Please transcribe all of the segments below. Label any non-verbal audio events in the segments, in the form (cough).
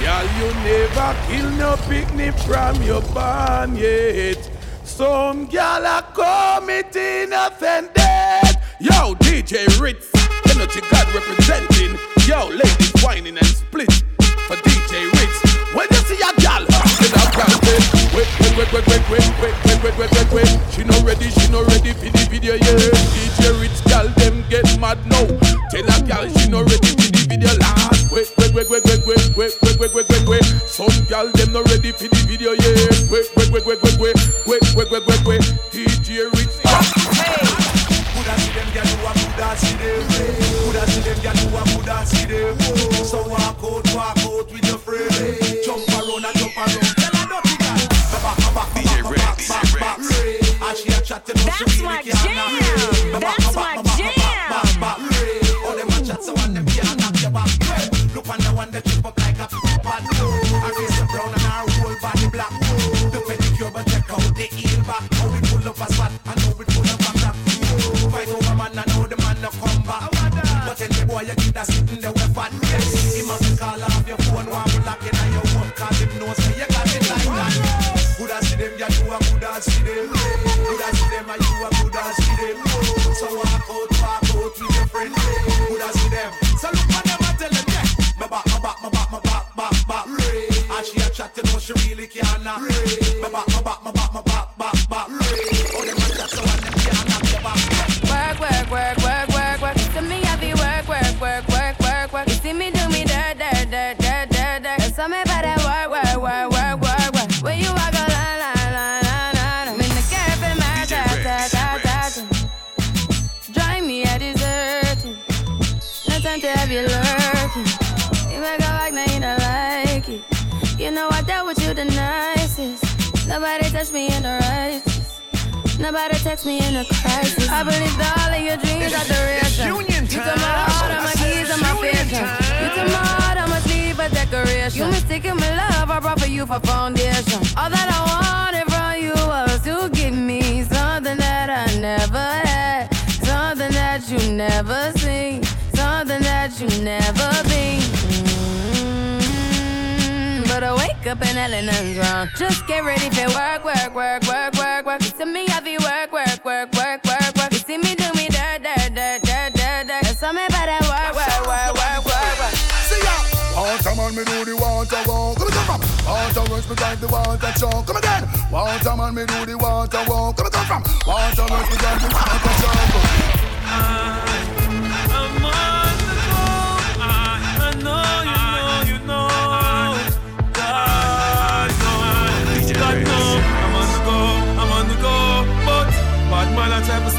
Girl, you never kill no picnic from your barn yet. Some girl are committing offended. Yo, DJ Ritz, Energy God representing. Yo, ladies whining and split for DJ Ritz. When you see a gal, get a gal wait, wait, wait, wait, wait, wait, wait, wait, wait, wait, wait, wait. She not ready, she not ready for the video, yeah. DJ Ritz gal, them get mad now. Tell a gal she not ready for the video, last. Wait, wait, wait, wait, wait, wait, wait, wait. Some gal them not ready for the video, yeah. Wait, wait, wait, wait, wait, wait, wait, wait, wait, wait, wait. DJ Ritz. Coulda see them. Coulda see them, and you a coulda see them. So walk out, walk out with your friend. Coulda see them. So look on them and tell them, yeah. My back, my back, my back, my back, back, back. And she a chat, you know she really can't Nobody me in the righteous. Nobody text me in a crisis. I believe all of your dreams are duration. Union You time. took my heart, all my keys, and my Union You took my heart, I must leave a decoration. You mistaken my love, I brought for you for foundation. All that I wanted from you was to give me something that I never had, something that you never seen, something that you never up and hell nothing's wrong. Just get ready for work, work, work, work, work, work. You see me, I be work, work, work, work, work, work. You see me do me dirt, dirt, dirt, dirt, dirt, dirt. There's something about that work, work, work, work, work, work. See ya. Water man, me do the water walk. Come again, from water rush, me drive the water choke. Come again. Water man, me do the water walk. Come again, from water rush, me drive the water choke.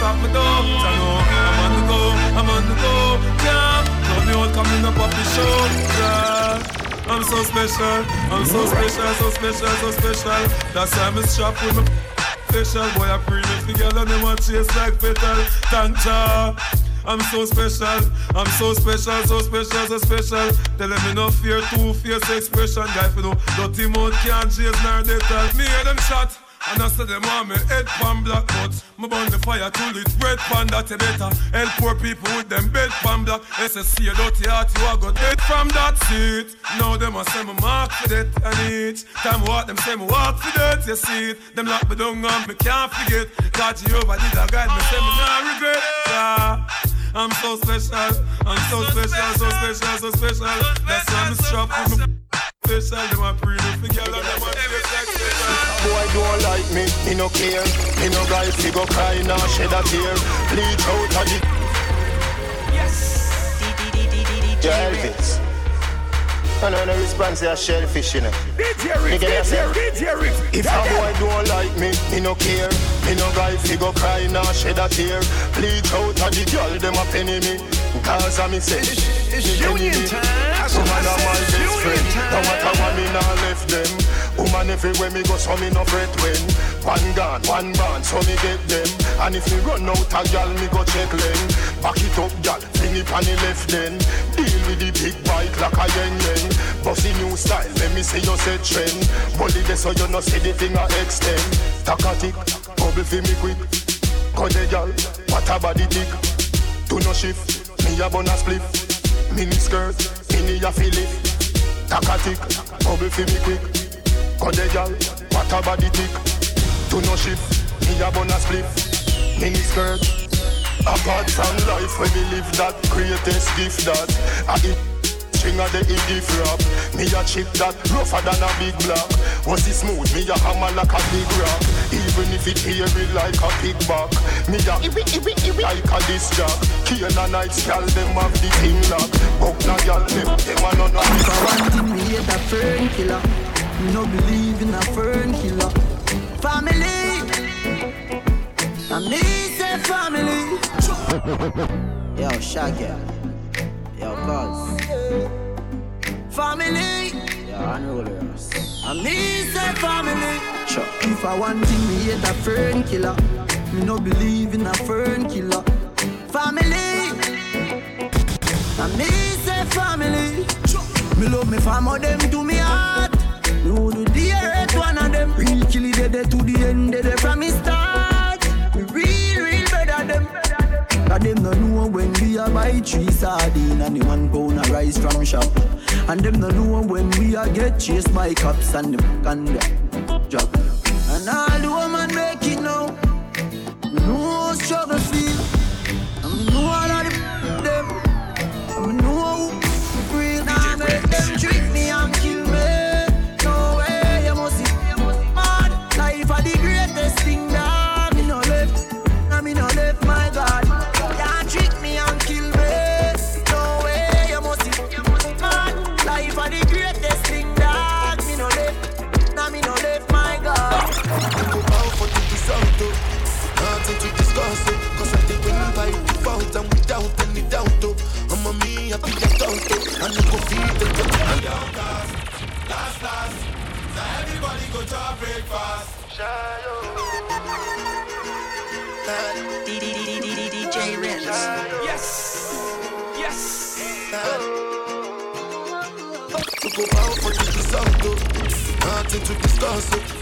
Stop me though. I know I'm on the go, I'm on the go. Yeah, love me all coming up off the show. Yeah. I'm so special, I'm so special, so special, so special. That's why I'm a shop with my special boy. I bring it together, them want chase like petal. Thank ya. I'm so special, I'm so special, so special, so special. Tell them me no fear, two face expression. Guy, for no dirty mouth can't chase nor they tell me hear them shot. And I said them want me head pan black but Me burn the fire till it red pan that you better Help poor people with them bed pan black. SSC a dirty heart you a got dead from that seat. Now them a say me mark for that and each Time walk them say me walk for that you see it. Them lock me down and me can't forget. God Jehovah did a guide me say me not regret. Yeah. I'm so special, I'm so special, so special, so special. That's why I'm strapped with me special Them a pre me for girl and them a taste like special Boy don't like me, me no care. Me no guy fi go cry nor shed a tear. Bleach out of the Jelvis. I know no response to a shellfish, you know. DJ Me Ritz, get DJ yourself. DJ Ritz. If a boy don't like me, me no care. Me no guy fi go cry nor shed a tear. Bleach out of the girl, them a penny me. Cause I me say, It's union time. Woman I are my best friend. No time. matter what me nah left them. Woman everywhere me go, so me no fret when. One gun, one band, so me get them. And if me run out a gal, me go check lane. Back it up, gal, fling it on the left then. Deal with the big bike like a yen yen. Bossy new style, let me see you set trend. Bully this so you no see the thing I extend. Takatic, bubble fi me quick. Go the gal, what a body tick. Do no shift, me a bun a spliff. Mini skirt, mini a fillet. Takatik, bubble fi me quick. The gal, what a body tick. Do no shift, me a bun a split. Mini skirt, apart from life when we live that greatest gift that I eat string of the indie rap Me a chip that rougher than a big block. Was it smooth, me a hammer like a big rock. Even if it hairy like a big back Me a iwi iwi iwi like a disc jack Key and a night scale, them have the thing lock Buck na gal, them, them a no no For one thing, me hate a fern killer Me no believe in a fern killer. Family. And me say family. (laughs) Yo, Shaggy. Yo, cuz Family. Yo, unrollers And me say family. Sure. If I want thing, me hate a fern killer Me no believe in a fern killer. Family. I me say family. Me love me family, them to me heart. Me would do the earth one of them. Real killy dead to the end, dead from me start buy three sardine And the one pound of rice from shop. And them no know when we a get chased by cops And them can drop And all the woman make it now how struggle feel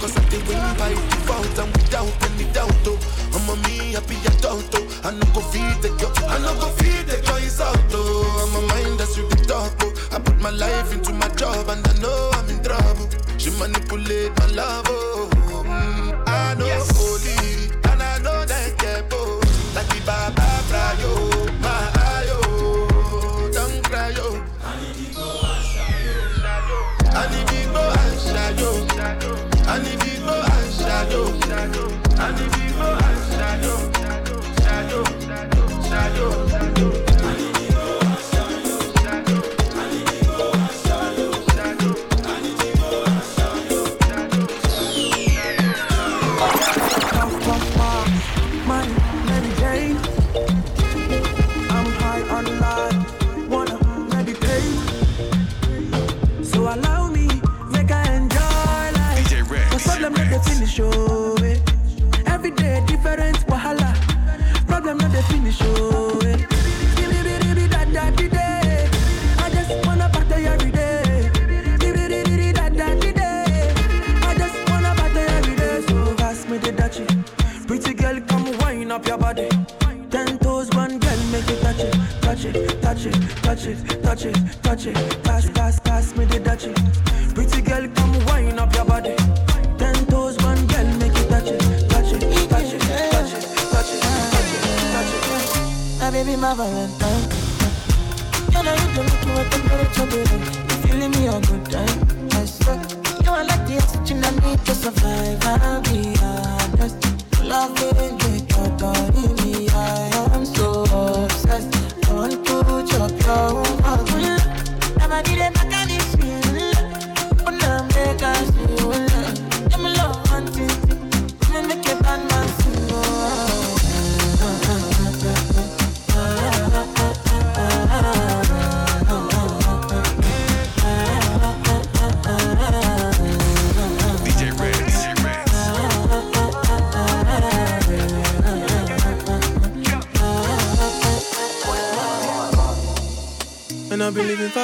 Cause I did win by default and without any doubt, oh. I'm a me, I be a doubt, oh. I no go feed the girl, I no go feed the girl, it's out, oh. I'm a mind that's you the talk, oh. I put my life into my job and I know I'm in trouble. She manipulate my love, oh. Mm, I know Yes. Ten toes, one girl, make it touch it, touch it, touch it, touch it, touch it, touch it. Pass, pass, pass me the dachi. Pretty girl, come wind up your body. Ten toes, one girl, make it touch it, touch it, touch it, touch it, touch it, touch it, touch it. My baby, my Valentine. You know you do make me wet temperature, baby. You feeling me a good time? I swear. You are like the oxygen I need to survive. I'll be honest. Loving you, your body, chop your heart. Never did it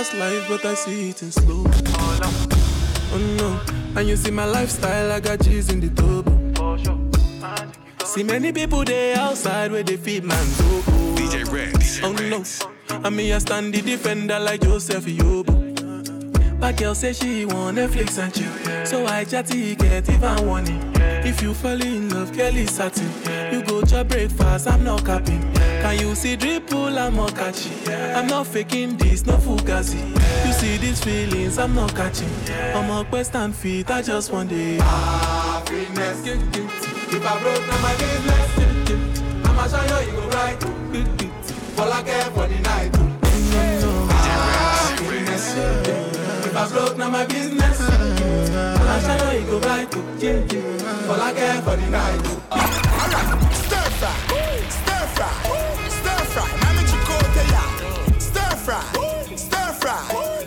fast life, but I see it in slow. Oh no, and you see my lifestyle, I got G's in the turbo. See many people there outside where they feed man go. DJ Red, Oh no, and me I stand the defender like Joseph Yobo. My girl say she want Netflix and chill. So I chatty get even warning. If you fall in love, Kelly satin. You go to breakfast, I'm not capping. Can you see dripple, I'm not catching. I'm not faking this, no fugazi. You see these feelings, I'm not catching. I'm a quest and feet, I just want it. Happiness. If I broke, now my business. I'ma show you, you go right. All I care for the night. Happiness. If I broke, now my business. I'ma show you, you go right. All I care for the night. Stir fry, stir fry, stir fry. Mami Chicote ya, stir fry, stir fry.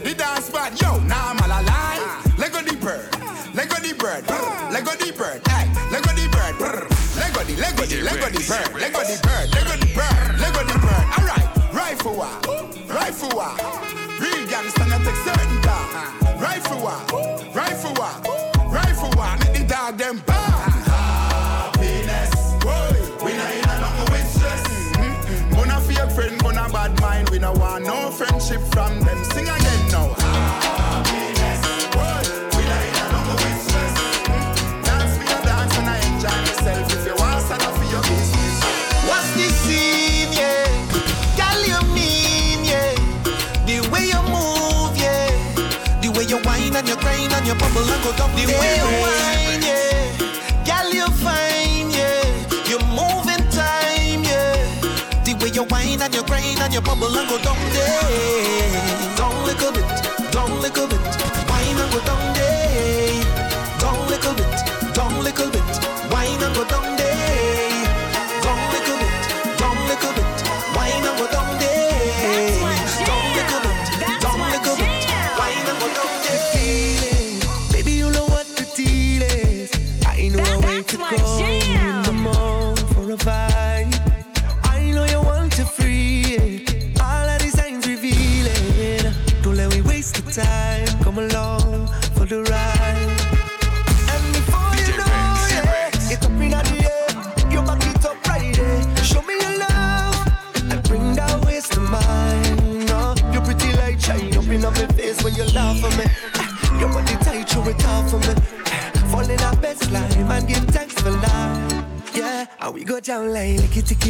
The dance bad, yo, now I'm all alive. Lego the bird, Lego the bird, Lego the bird, hey, Lego the bird. Lego the, Lego the, Lego the bird, Lego the bird, Lego the bird, Lego the bird. Alright, rifle wa, rifle wa. Real gangster not take certain from them. Sing again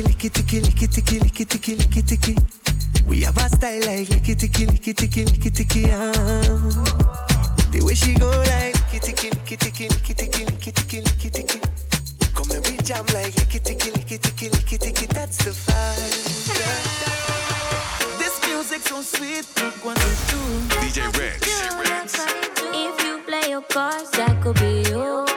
licky ticky licky ticky licky ticky licky ticky licky ticky. We have a style like licky ticky licky ticky licky ticky. Ah. The way she go like licky ticky licky ticky licky ticky licky ticky licky ticky. Come and we jam like licky ticky licky ticky licky ticky. That's the vibe. This music so sweet, make one or two. DJ Rex. If you play your cards, that could be you. You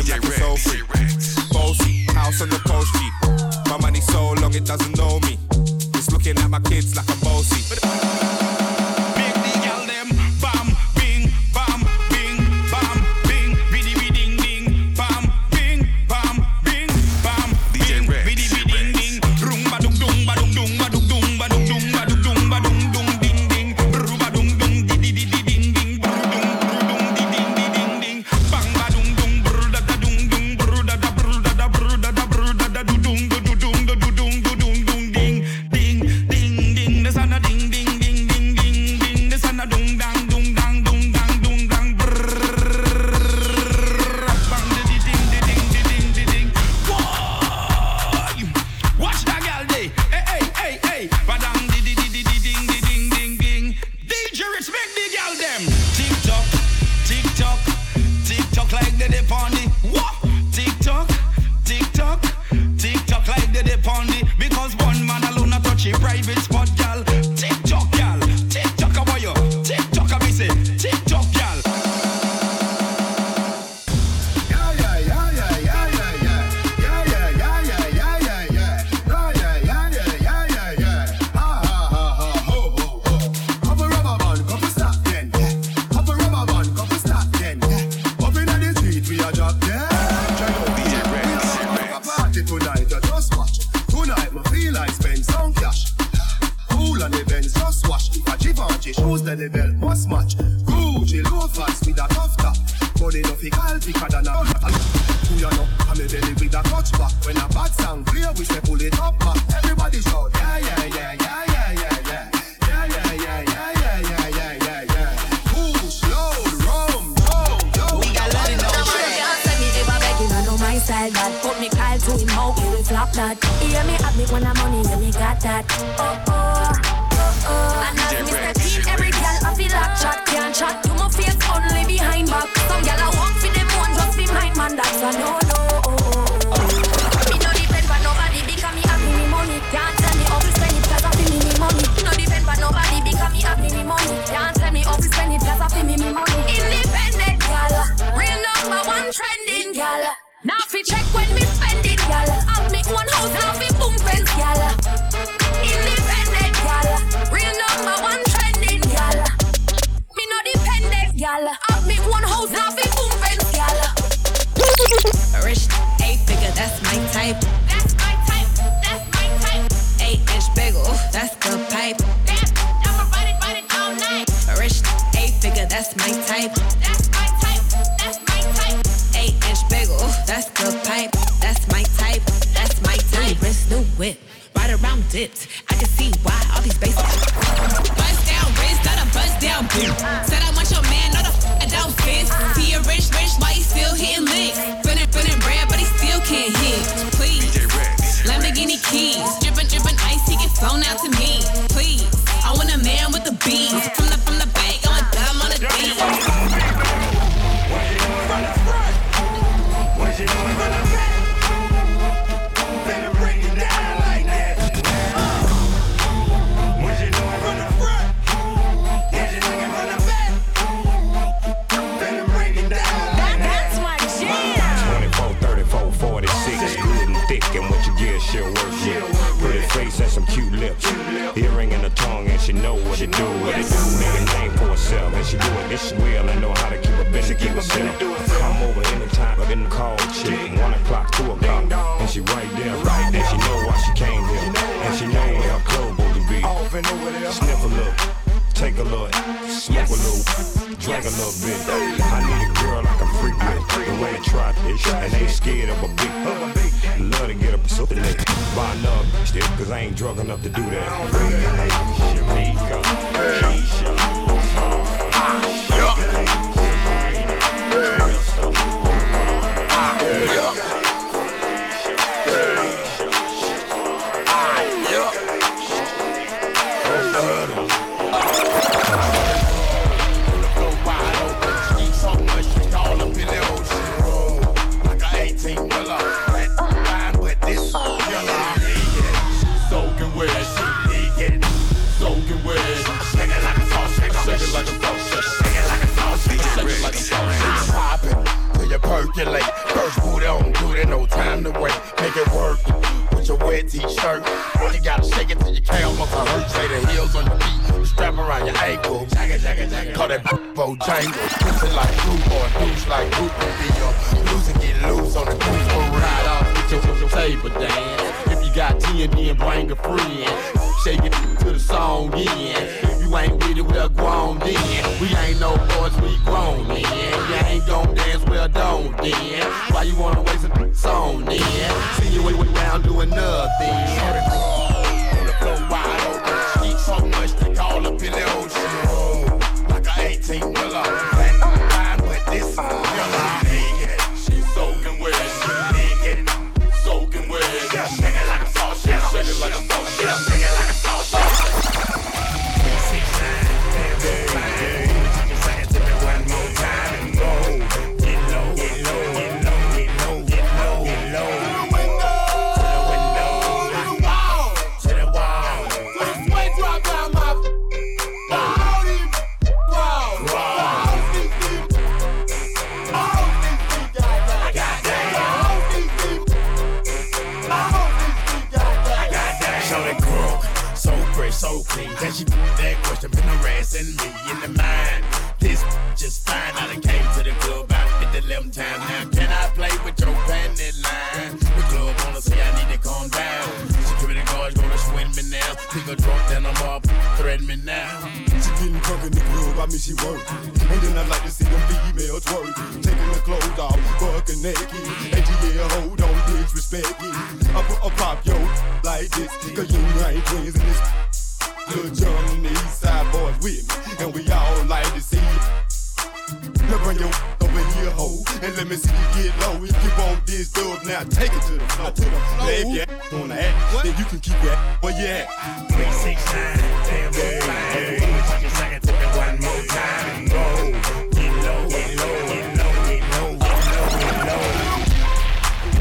a rag a rhythm DJ like it's so free. Bossy, house on the coast G. My money so long it doesn't know me. It's looking at my kids like I'm bossy. Style. Put me Kyle to him mouth, he will flop that. He hear me have me when I'm money, yeah me got that. Oh oh. oh, oh. And step every girl I feel like chat can't chat to my face only behind back. Some girl I walk for them one just behind man, that's a no when me spend it gal. Have me one house keys, dripping, dripping ice, he get flown out to me. Please, I want a man with the beats. From the and she do it this well and know how to keep a business, keep herself. Come over anytime, but in the call chick, one o'clock, two o'clock, and she right there, right there. She know why she came here, and she know where her clothes supposed to be. Sniff a little. Take a look, smoke a little, drink a little bit. I need a girl I can freak with, the way they try this, and ain't scared of a big. Love to get up so they buy love, still, cause I ain't drunk enough to do that. Shamika, Keisha, Soaking ten, then bring a friend. Shake it to the song in. You ain't with it, we're grown then. We ain't no boys, we grown then. You ain't gon' dance, well don't then. Why you wanna waste a song then? See you way, way doing nothing. She getting drunk in the club, I mean she work. And then I like to see them females twerk. Taking the clothes off, fucking naked. And she yeah, hold on, disrespect it. I put a pop yo like this, cause you ain't twins in this. And the East Side boys with me, and we all like to see it. Now bring your over here, ho, and let me see you get low. If you want this dub, now take it to the floor. To the floor. Now if you act act, then you can keep that. ass where you at. Three, six, nine, ten, four, five. Every woman talking like it one more time and go. Get low, get low, get low, get low, get low, get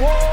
low. Whoa.